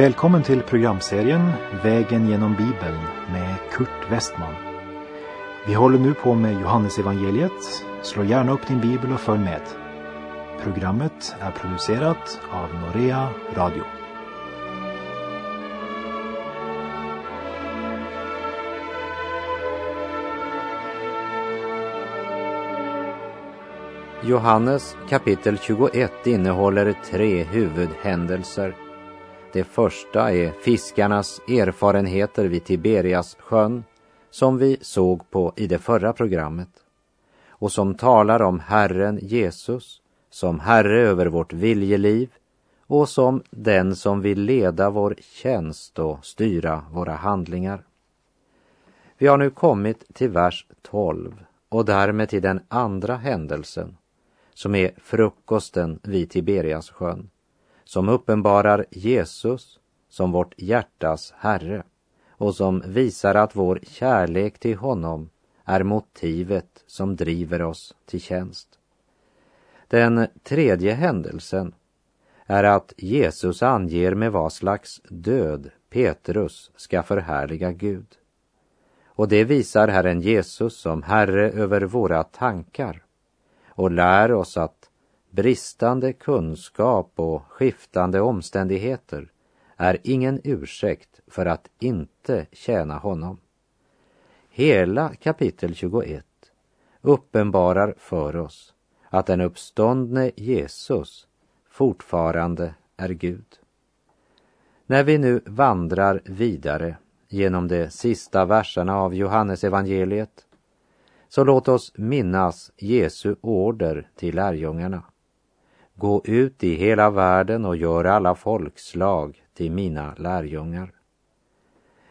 Välkommen till programserien Vägen genom Bibeln med Kurt Westman. Vi håller nu på med Johannesevangeliet. Slå gärna upp din bibel och följ med. Programmet är producerat av Norea Radio. Johannes kapitel 21 innehåller tre huvudhändelser. Det första är fiskarnas erfarenheter vid Tiberias sjön som vi såg på i det förra programmet och som talar om Herren Jesus som Herre över vårt viljeliv och som den som vill leda vår tjänst och styra våra handlingar. Vi har nu kommit till vers 12 och därmed till den andra händelsen som är frukosten vid Tiberias sjön, som uppenbarar Jesus som vårt hjärtas Herre och som visar att vår kärlek till honom är motivet som driver oss till tjänst. Den tredje händelsen är att Jesus anger med vad slags död Petrus ska förhärliga Gud. Och det visar Herren Jesus som Herre över våra tankar och lär oss att bristande kunskap och skiftande omständigheter är ingen ursäkt för att inte tjäna honom. Hela kapitel 21 uppenbarar för oss att den uppståndne Jesus fortfarande är Gud. När vi nu vandrar vidare genom de sista verserna av Johannes evangeliet så låt oss minnas Jesu order till lärjungarna. Gå ut i hela världen och gör alla folkslag till mina lärjungar.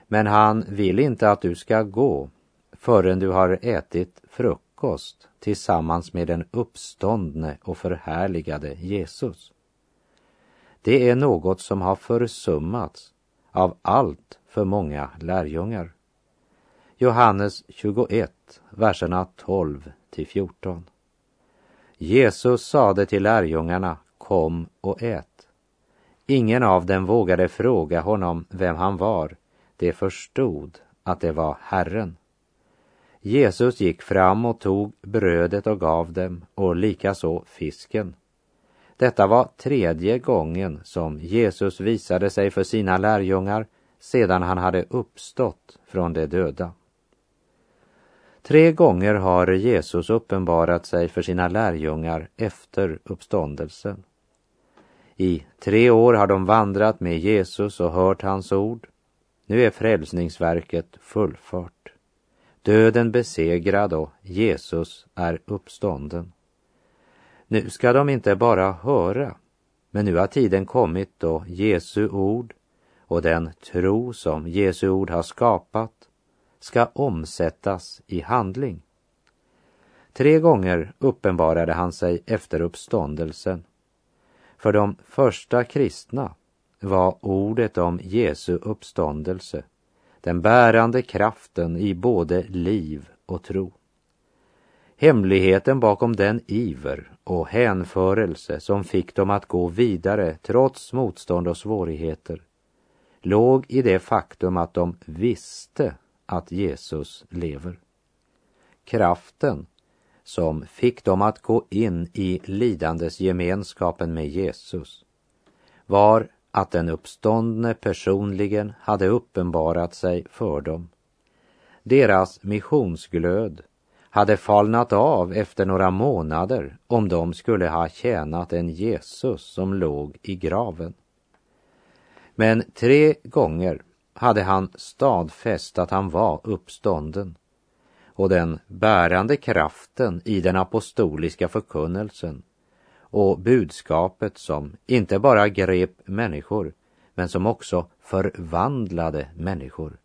Men han vill inte att du ska gå förrän du har ätit frukost tillsammans med den uppståndne och förhärligade Jesus. Det är något som har försummats av allt för många lärjungar. Johannes 21, verserna 12 till 14. Jesus sade till lärjungarna, kom och ät. Ingen av dem vågade fråga honom vem han var. De förstod att det var Herren. Jesus gick fram och tog brödet och gav dem och likaså fisken. Detta var tredje gången som Jesus visade sig för sina lärjungar sedan han hade uppstått från de döda. Tre gånger har Jesus uppenbarat sig för sina lärjungar efter uppståndelsen. I tre år har de vandrat med Jesus och hört hans ord. Nu är frälsningsverket fullfört. Döden besegrad och Jesus är uppstånden. Nu ska de inte bara höra, men nu har tiden kommit då Jesu ord och den tro som Jesu ord har skapat ska omsättas i handling. Tre gånger uppenbarade han sig efter uppståndelsen. För de första kristna var ordet om Jesu uppståndelse den bärande kraften i både liv och tro. Hemligheten bakom den iver och hänförelse som fick dem att gå vidare trots motstånd och svårigheter låg i det faktum att de visste att Jesus lever. Kraften som fick dem att gå in i lidandes gemenskapen med Jesus var att den uppståndne personligen hade uppenbarat sig för dem. Deras missionsglöd hade falnat av efter några månader om de skulle ha tjänat en Jesus som låg i graven. Men tre gånger hade han stadfäst att han var uppstånden och den bärande kraften i den apostoliska förkunnelsen och budskapet som inte bara grep människor men som också förvandlade människor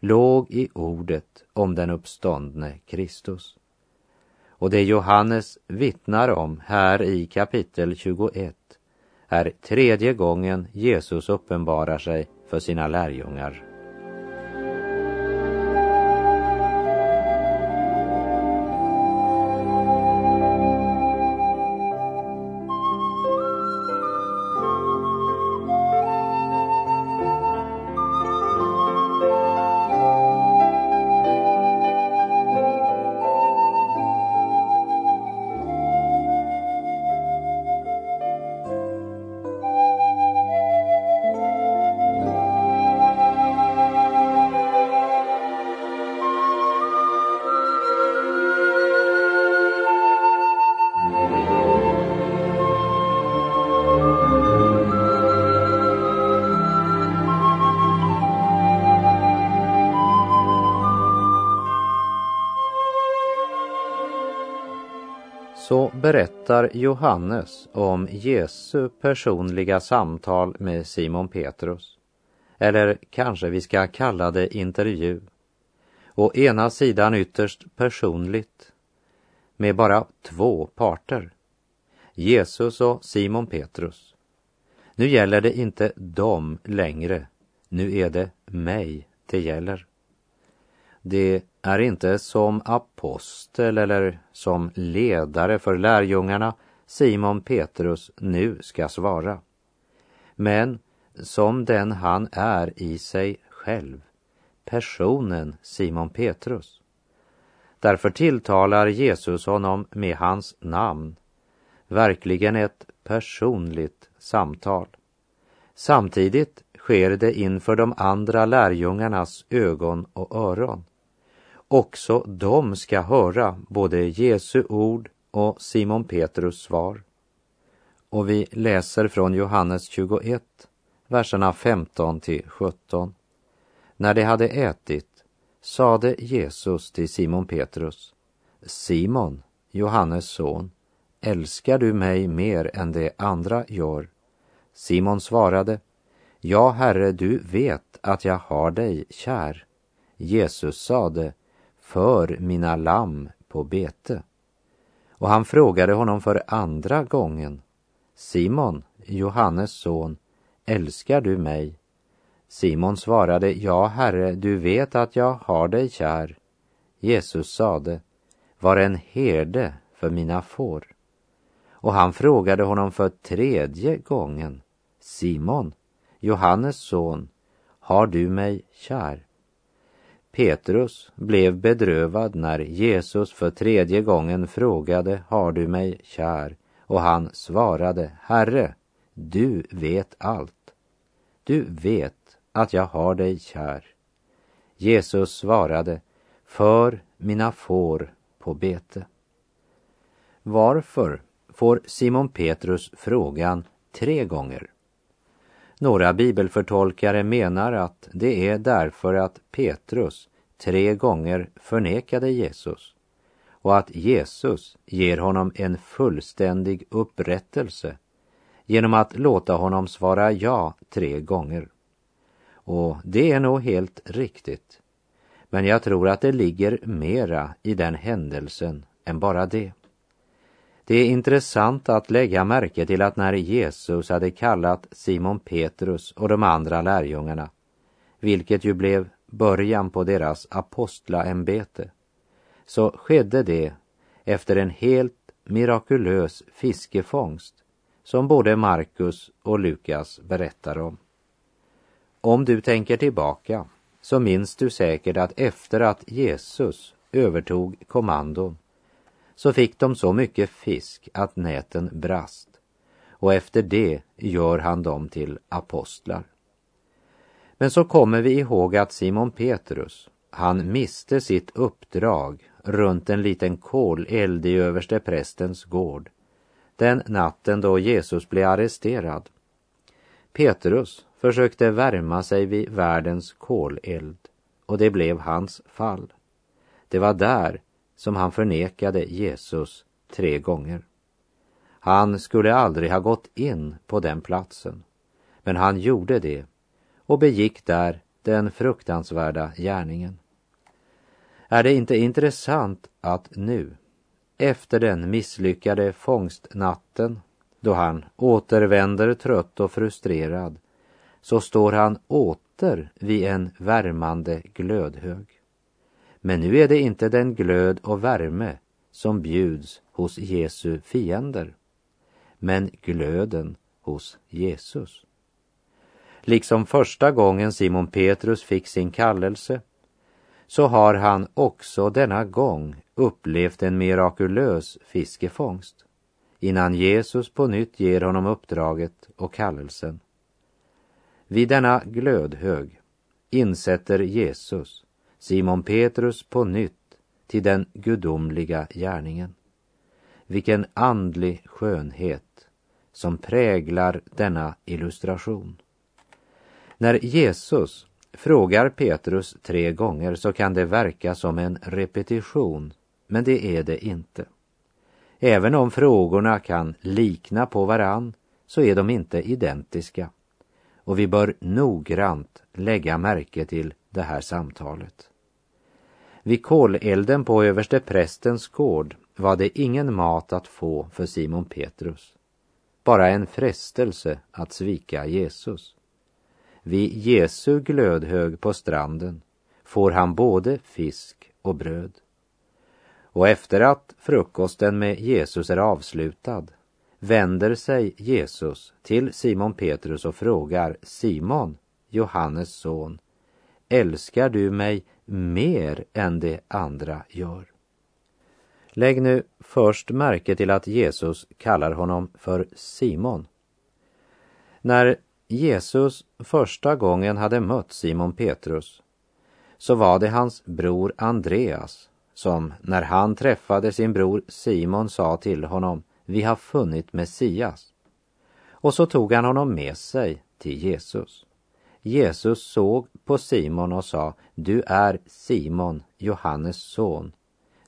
låg i ordet om den uppståndne Kristus. Och det Johannes vittnar om här i kapitel 21 är tredje gången Jesus uppenbarar sig för sina lärjungar. Berättar Johannes om Jesu personliga samtal med Simon Petrus. Eller kanske vi ska kalla det intervju. Å ena sidan ytterst personligt med bara två parter. Jesus och Simon Petrus. Nu gäller det inte dem längre. Nu är det mig det gäller. Det är inte som apostel eller som ledare för lärjungarna Simon Petrus nu ska svara. Men som den han är i sig själv, personen Simon Petrus. Därför tilltalar Jesus honom med hans namn, verkligen ett personligt samtal. Samtidigt sker det inför de andra lärjungarnas ögon och öron. Också de ska höra både Jesu ord och Simon Petrus svar. Och vi läser från Johannes 21, verserna 15 till 17. När de hade ätit sade Jesus till Simon Petrus, Simon, Johannes son, älskar du mig mer än de andra gör? Simon svarade, Ja, Herre, du vet att jag har dig kär. Jesus sade, för mina lamm på bete. Och han frågade honom för andra gången, Simon, Johannes son, älskar du mig? Simon svarade, ja, Herre, du vet att jag har dig kär. Jesus sade, var en herde för mina får. Och han frågade honom för tredje gången, Simon, Johannes son, har du mig kär? Petrus blev bedrövad när Jesus för tredje gången frågade, har du mig kär? Och han svarade, Herre, du vet allt. Du vet att jag har dig kär. Jesus svarade, för mina får på bete. Varför får Simon Petrus frågan tre gånger? Några bibelförtolkare menar att det är därför att Petrus tre gånger förnekade Jesus och att Jesus ger honom en fullständig upprättelse genom att låta honom svara ja tre gånger. Och det är nog helt riktigt. Men jag tror att det ligger mera i den händelsen än bara det. Det är intressant att lägga märke till att när Jesus hade kallat Simon Petrus och de andra lärjungarna, vilket ju blev början på deras apostlaämbete, så skedde det efter en helt mirakulös fiskefångst som både Markus och Lukas berättar om. Om du tänker tillbaka så minns du säkert att efter att Jesus övertog kommandon så fick de så mycket fisk att näten brast och efter det gör han dem till apostlar. Men så kommer vi ihåg att Simon Petrus, han miste sitt uppdrag runt en liten koleld i överste prästens gård den natten då Jesus blev arresterad. Petrus försökte värma sig vid världens koleld och det blev hans fall. Det var där som han förnekade Jesus tre gånger. Han skulle aldrig ha gått in på den platsen, men han gjorde det och begick där den fruktansvärda gärningen. Är det inte intressant att nu, efter den misslyckade fångstnatten, då han återvänder trött och frustrerad, så står han åter vid en värmande glödhög. Men nu är det inte den glöd och värme som bjuds hos Jesu fiender, men glöden hos Jesus. Liksom första gången Simon Petrus fick sin kallelse så har han också denna gång upplevt en mirakulös fiskefångst innan Jesus på nytt ger honom uppdraget och kallelsen. Vid denna glödhög insätter Jesus Simon Petrus på nytt till den gudomliga gärningen. Vilken andlig skönhet som präglar denna illustration. När Jesus frågar Petrus tre gånger så kan det verka som en repetition, men det är det inte. Även om frågorna kan likna på varann så är de inte identiska. Och vi bör noggrant lägga märke till det här samtalet. Vid kolelden på överste prästens gård var det ingen mat att få för Simon Petrus. Bara en frestelse att svika Jesus. Vid Jesu glödhög på stranden får han både fisk och bröd. Och efter att frukosten med Jesus är avslutad vänder sig Jesus till Simon Petrus och frågar Simon, Johannes son, älskar du mig mer än de andra gör? Lägg nu först märke till att Jesus kallar honom för Simon. När Jesus första gången hade mött Simon Petrus så var det hans bror Andreas som när han träffade sin bror Simon sa till honom vi har funnit Messias. Och så tog han honom med sig till Jesus. Jesus såg på Simon och sa, du är Simon, Johannes son.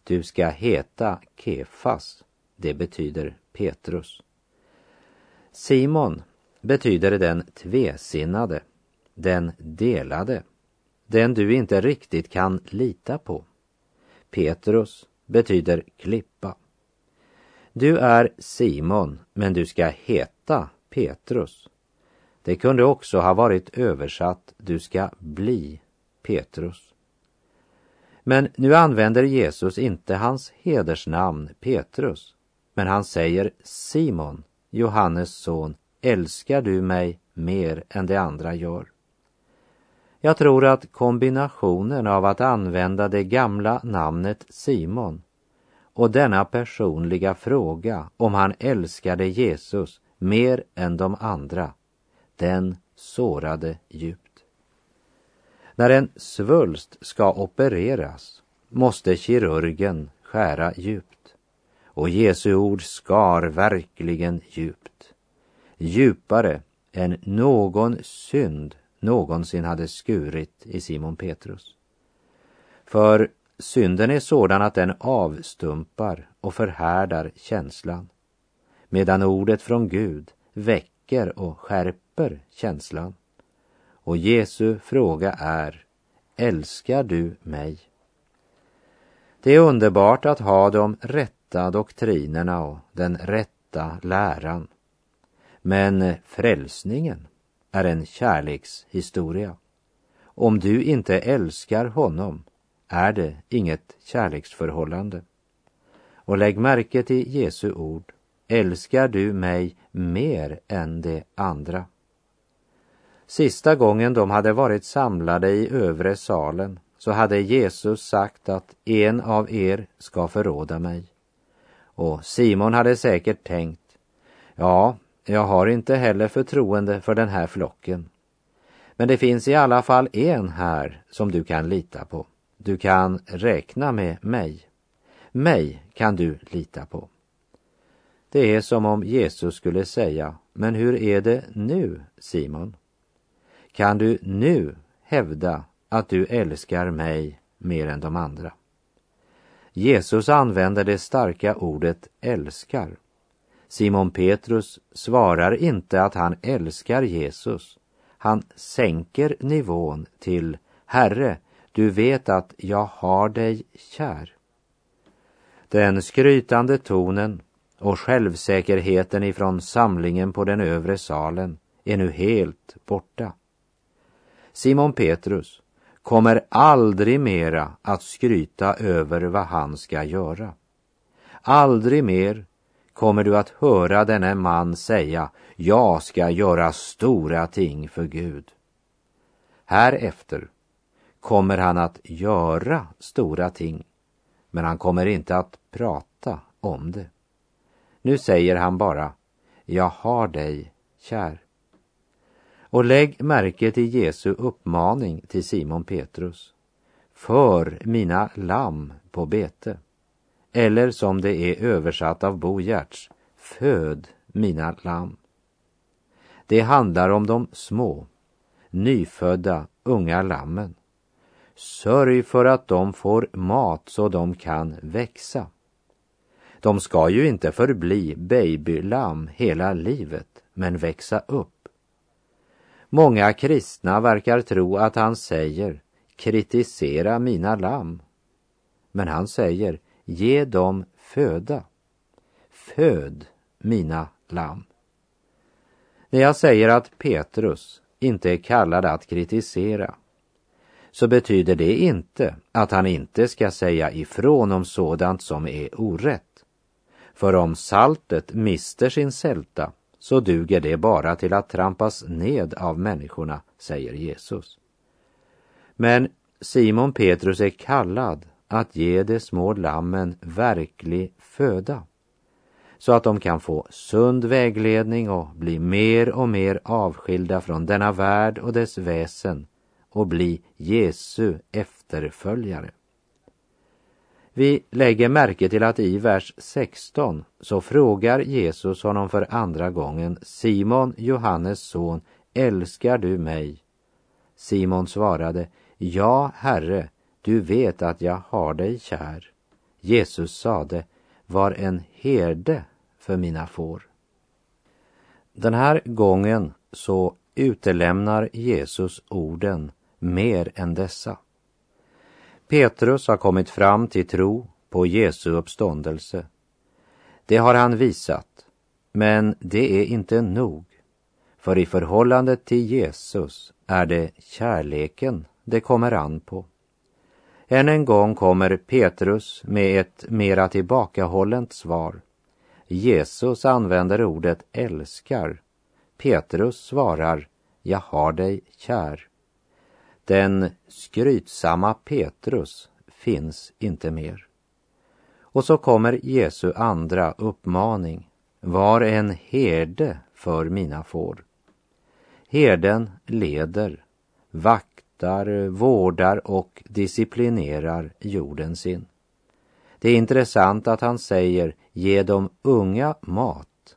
Du ska heta Kefas. Det betyder Petrus. Simon betyder den tvesinnade, den delade, den du inte riktigt kan lita på. Petrus betyder klippa. Du är Simon, men du ska heta Petrus. Det kunde också ha varit översatt, du ska bli Petrus. Men nu använder Jesus inte hans hedersnamn Petrus, men han säger Simon, Johannes son, älskar du mig mer än de andra gör? Jag tror att kombinationen av att använda det gamla namnet Simon och denna personliga fråga om han älskade Jesus mer än de andra, den sårade djupt. När en svulst ska opereras måste kirurgen skära djupt. Och Jesu ord skar verkligen djupt. Djupare än någon synd någonsin hade skurit i Simon Petrus. För synden är sådan att den avstumpar och förhärdar känslan, medan ordet från Gud väcker och skärper känslan. Och Jesu fråga är, älskar du mig? Det är underbart att ha de rätta doktrinerna och den rätta läran. Men frälsningen är en kärlekshistoria. Om du inte älskar honom är det inget kärleksförhållande. Och lägg märke till Jesu ord. Älskar du mig mer än de andra? Sista gången de hade varit samlade i övre salen så hade Jesus sagt att en av er ska förråda mig. Och Simon hade säkert tänkt, ja, jag har inte heller förtroende för den här flocken. Men det finns i alla fall en här som du kan lita på. Du kan räkna med mig. Mig kan du lita på. Det är som om Jesus skulle säga, men hur är det nu, Simon? Kan du nu hävda att du älskar mig mer än de andra? Jesus använder det starka ordet älskar. Simon Petrus svarar inte att han älskar Jesus. Han sänker nivån till Herre, du vet att jag har dig kär. Den skrytande tonen och självsäkerheten ifrån samlingen på den övre salen är nu helt borta. Simon Petrus kommer aldrig mera att skryta över vad han ska göra. Aldrig mer kommer du att höra denne man säga, jag ska göra stora ting för Gud. Härefter kommer han att göra stora ting, men han kommer inte att prata om det. Nu säger han bara, jag har dig kär. Och lägg märke till Jesu uppmaning till Simon Petrus. För mina lamm på bete. Eller som det är översatt av Bo Gertz, föd mina lamm. Det handlar om de små, nyfödda unga lammen. Sörj för att de får mat så de kan växa. De ska ju inte förbli babylamm hela livet, men växa upp. Många kristna verkar tro att han säger kritisera mina lamm. Men han säger ge dem föda. Föd mina lamm. När jag säger att Petrus inte är kallad att kritisera så betyder det inte att han inte ska säga ifrån om sådant som är orätt. För om saltet mister sin sälta så duger det bara till att trampas ned av människorna, säger Jesus. Men Simon Petrus är kallad att ge de små lammen verklig föda så att de kan få sund vägledning och bli mer och mer avskilda från denna värld och dess väsen och bli Jesu efterföljare. Vi lägger märke till att i vers 16 så frågar Jesus honom för andra gången Simon, Johannes son, älskar du mig? Simon svarade, ja, Herre, du vet att jag har dig kär. Jesus sade, var en herde för mina får. Den här gången så utelämnar Jesus orden mer än dessa. Petrus har kommit fram till tro på Jesu uppståndelse. Det har han visat, men det är inte nog. För i förhållande till Jesus är det kärleken det kommer an på. Än en gång kommer Petrus med ett mera tillbakahållent svar. Jesus använder ordet älskar. Petrus svarar, jag har dig kär. Den skrytsamma Petrus finns inte mer. Och så kommer Jesu andra uppmaning. Var en herde för mina får. Herden leder, vaktar, vårdar och disciplinerar jorden sin. Det är intressant att han säger ge de unga mat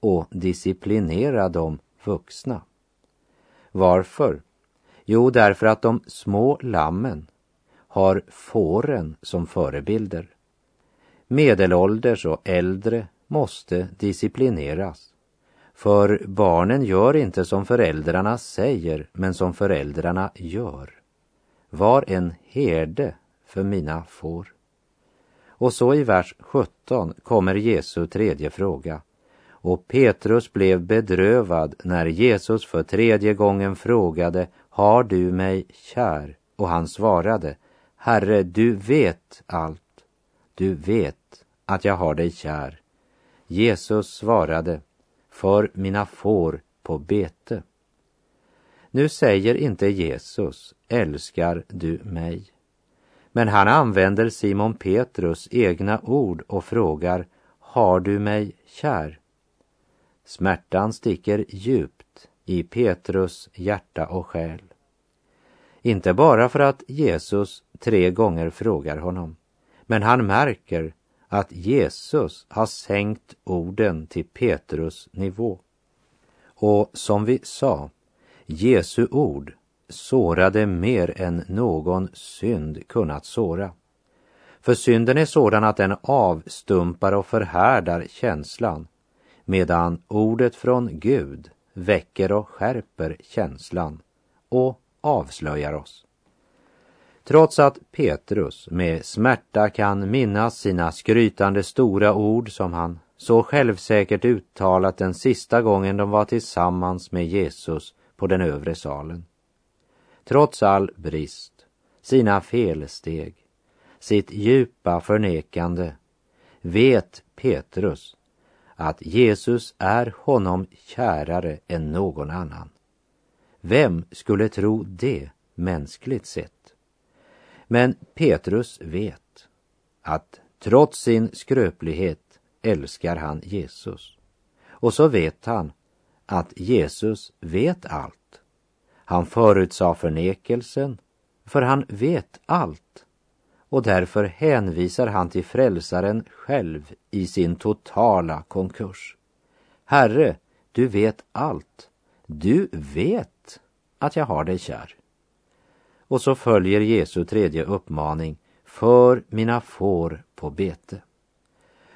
och disciplinera de vuxna. Varför? Jo, därför att de små lammen har fåren som förebilder. Medelålders och äldre måste disciplineras. För barnen gör inte som föräldrarna säger, men som föräldrarna gör. Var en herde för mina får. Och så i vers 17 kommer Jesu tredje fråga. Och Petrus blev bedrövad när Jesus för tredje gången frågade har du mig kär? Och han svarade, Herre, du vet allt. Du vet att jag har dig kär. Jesus svarade, för mina får på bete. Nu säger inte Jesus, älskar du mig? Men han använder Simon Petrus egna ord och frågar, har du mig kär? Smärtan sticker djupt i Petrus hjärta och själ. Inte bara för att Jesus tre gånger frågar honom, men han märker att Jesus har sänkt orden till Petrus nivå. Och som vi sa, Jesu ord sårade mer än någon synd kunnat såra. För synden är sådan att den avstumpar och förhärdar känslan medan ordet från Gud väcker och skärper känslan och avslöjar oss. Trots att Petrus med smärta kan minnas sina skrytande stora ord som han så självsäkert uttalat den sista gången de var tillsammans med Jesus på den övre salen. Trots all brist, sina felsteg, sitt djupa förnekande vet Petrus att Jesus är honom kärare än någon annan. Vem skulle tro det mänskligt sett? Men Petrus vet att trots sin skröplighet älskar han Jesus. Och så vet han att Jesus vet allt. Han förutsade förnekelsen, för han vet allt och därför hänvisar han till frälsaren själv i sin totala konkurs. Herre, du vet allt. Du vet att jag har dig kär. Och så följer Jesu tredje uppmaning, för mina får på bete.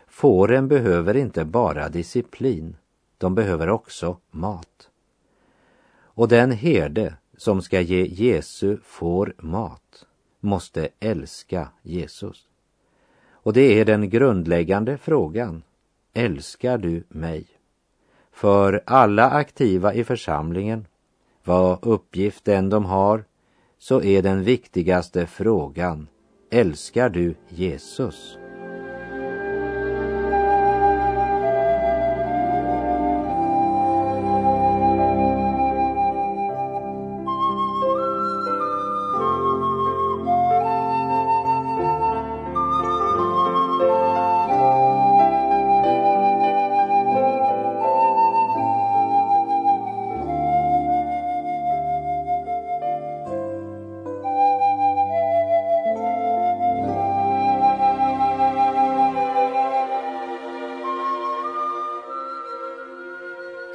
Fåren behöver inte bara disciplin, de behöver också mat. Och den herde som ska ge Jesu får mat måste älska Jesus. Och det är den grundläggande frågan. Älskar du mig? För alla aktiva i församlingen, vad uppgift än de har, så är den viktigaste frågan, älskar du Jesus?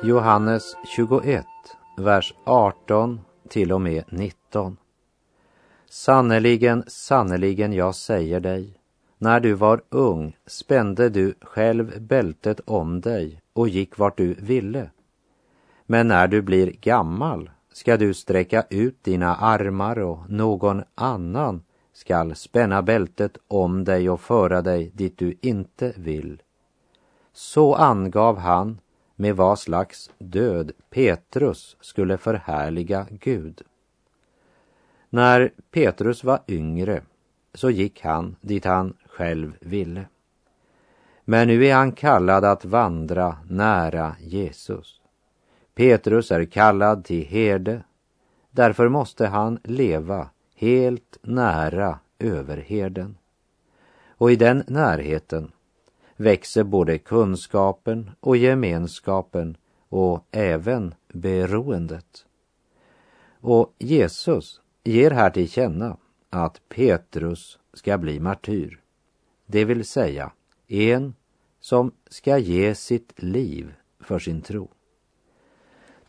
Johannes 21, vers 18 till och med 19. Sannerligen, sannerligen, jag säger dig, när du var ung spände du själv bältet om dig och gick vart du ville. Men när du blir gammal ska du sträcka ut dina armar och någon annan skall spänna bältet om dig och föra dig dit du inte vill. Så angav han med vad slags död Petrus skulle förhärliga Gud. När Petrus var yngre så gick han dit han själv ville. Men nu är han kallad att vandra nära Jesus. Petrus är kallad till herde. Därför måste han leva helt nära överherden. Och i den närheten växer både kunskapen och gemenskapen och även beroendet. Och Jesus ger här till känna att Petrus ska bli martyr, det vill säga en som ska ge sitt liv för sin tro.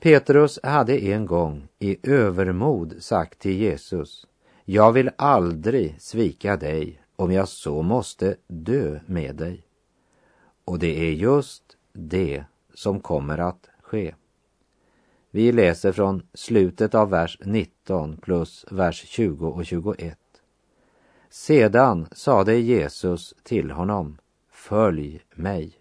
Petrus hade en gång i övermod sagt till Jesus, jag vill aldrig svika dig om jag så måste dö med dig. Och det är just det som kommer att ske. Vi läser från slutet av vers 19 plus vers 20 och 21. Sedan sade Jesus till honom, följ mig.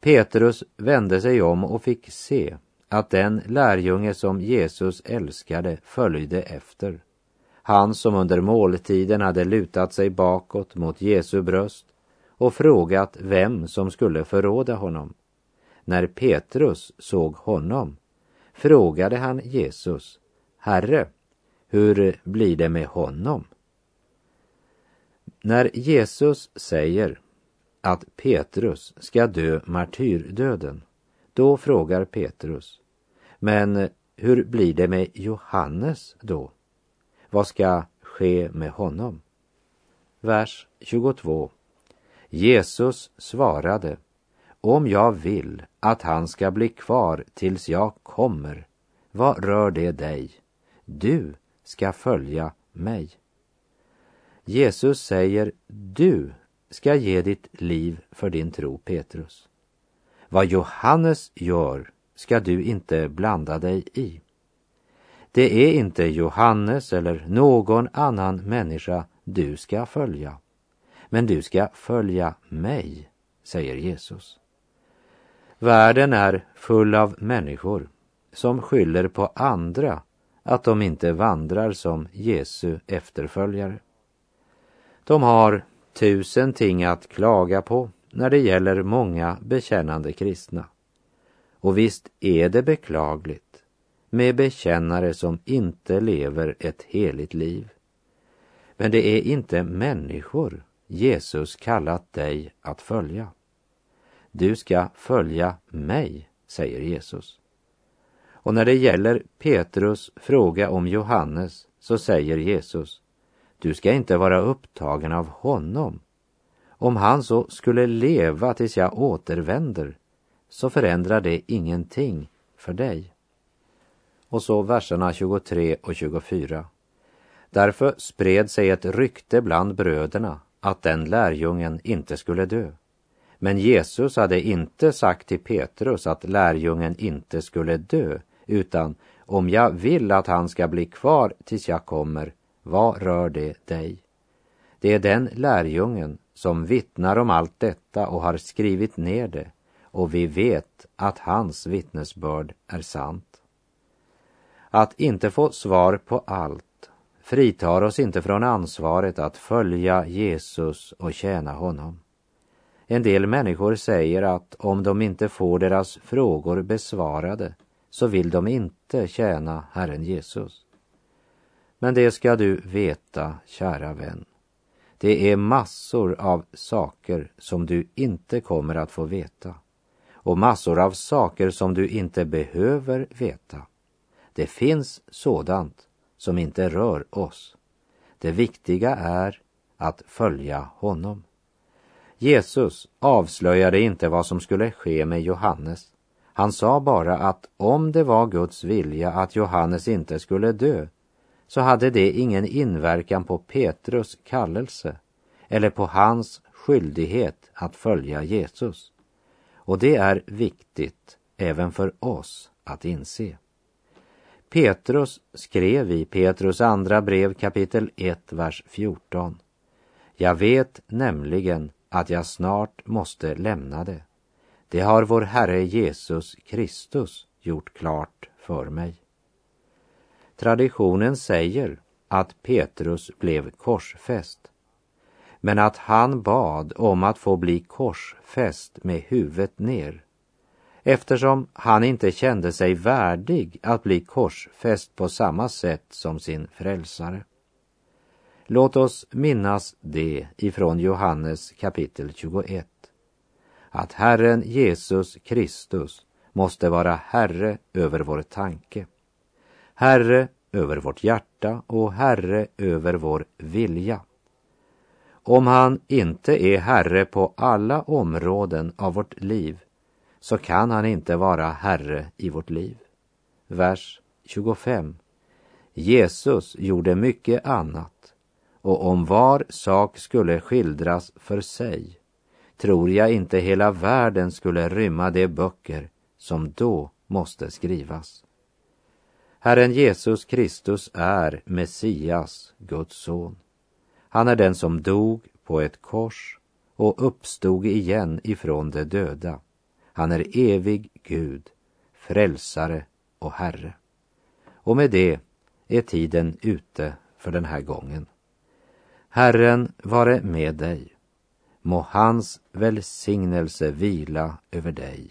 Petrus vände sig om och fick se att den lärjunge som Jesus älskade följde efter. Han som under måltiden hade lutat sig bakåt mot Jesu bröst och frågat vem som skulle förråda honom. När Petrus såg honom frågade han Jesus, Herre, hur blir det med honom? När Jesus säger att Petrus ska dö martyrdöden, då frågar Petrus, men hur blir det med Johannes då? Vad ska ske med honom? Vers 22 Jesus svarade, om jag vill att han ska bli kvar tills jag kommer, vad rör det dig? Du ska följa mig. Jesus säger, du ska ge ditt liv för din tro, Petrus. Vad Johannes gör ska du inte blanda dig i. Det är inte Johannes eller någon annan människa du ska följa. Men du ska följa mig, säger Jesus. Världen är full av människor som skyller på andra att de inte vandrar som Jesu efterföljare. De har tusen ting att klaga på när det gäller många bekännande kristna. Och visst är det beklagligt med bekännare som inte lever ett heligt liv. Men det är inte människor Jesus kallat dig att följa. Du ska följa mig, säger Jesus. Och när det gäller Petrus fråga om Johannes så säger Jesus, du ska inte vara upptagen av honom. Om han så skulle leva tills jag återvänder så förändrar det ingenting för dig. Och så verserna 23 och 24. Därför spred sig ett rykte bland bröderna att den lärjungen inte skulle dö. Men Jesus hade inte sagt till Petrus att lärjungen inte skulle dö, utan om jag vill att han ska bli kvar tills jag kommer, vad rör det dig? Det är den lärjungen som vittnar om allt detta och har skrivit ner det och vi vet att hans vittnesbörd är sant. Att inte få svar på allt fritar oss inte från ansvaret att följa Jesus och tjäna honom. En del människor säger att om de inte får deras frågor besvarade så vill de inte tjäna Herren Jesus. Men det ska du veta, kära vän. Det är massor av saker som du inte kommer att få veta och massor av saker som du inte behöver veta. Det finns sådant som inte rör oss. Det viktiga är att följa honom. Jesus avslöjade inte vad som skulle ske med Johannes. Han sa bara att om det var Guds vilja att Johannes inte skulle dö så hade det ingen inverkan på Petrus kallelse eller på hans skyldighet att följa Jesus. Och det är viktigt även för oss att inse. Petrus skrev i Petrus andra brev kapitel 1, vers 14. Jag vet nämligen att jag snart måste lämna det. Det har vår Herre Jesus Kristus gjort klart för mig. Traditionen säger att Petrus blev korsfäst men att han bad om att få bli korsfäst med huvudet ner eftersom han inte kände sig värdig att bli korsfäst på samma sätt som sin frälsare. Låt oss minnas det ifrån Johannes kapitel 21. Att Herren Jesus Kristus måste vara Herre över vår tanke. Herre över vårt hjärta och Herre över vår vilja. Om han inte är Herre på alla områden av vårt liv så kan han inte vara Herre i vårt liv. Vers 25. Jesus gjorde mycket annat och om var sak skulle skildras för sig tror jag inte hela världen skulle rymma de böcker som då måste skrivas. Herren Jesus Kristus är Messias, Guds son. Han är den som dog på ett kors och uppstod igen ifrån de döda. Han är evig Gud, frälsare och Herre. Och med det är tiden ute för den här gången. Herren vare med dig. Må hans välsignelse vila över dig.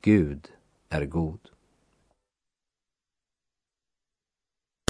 Gud är god.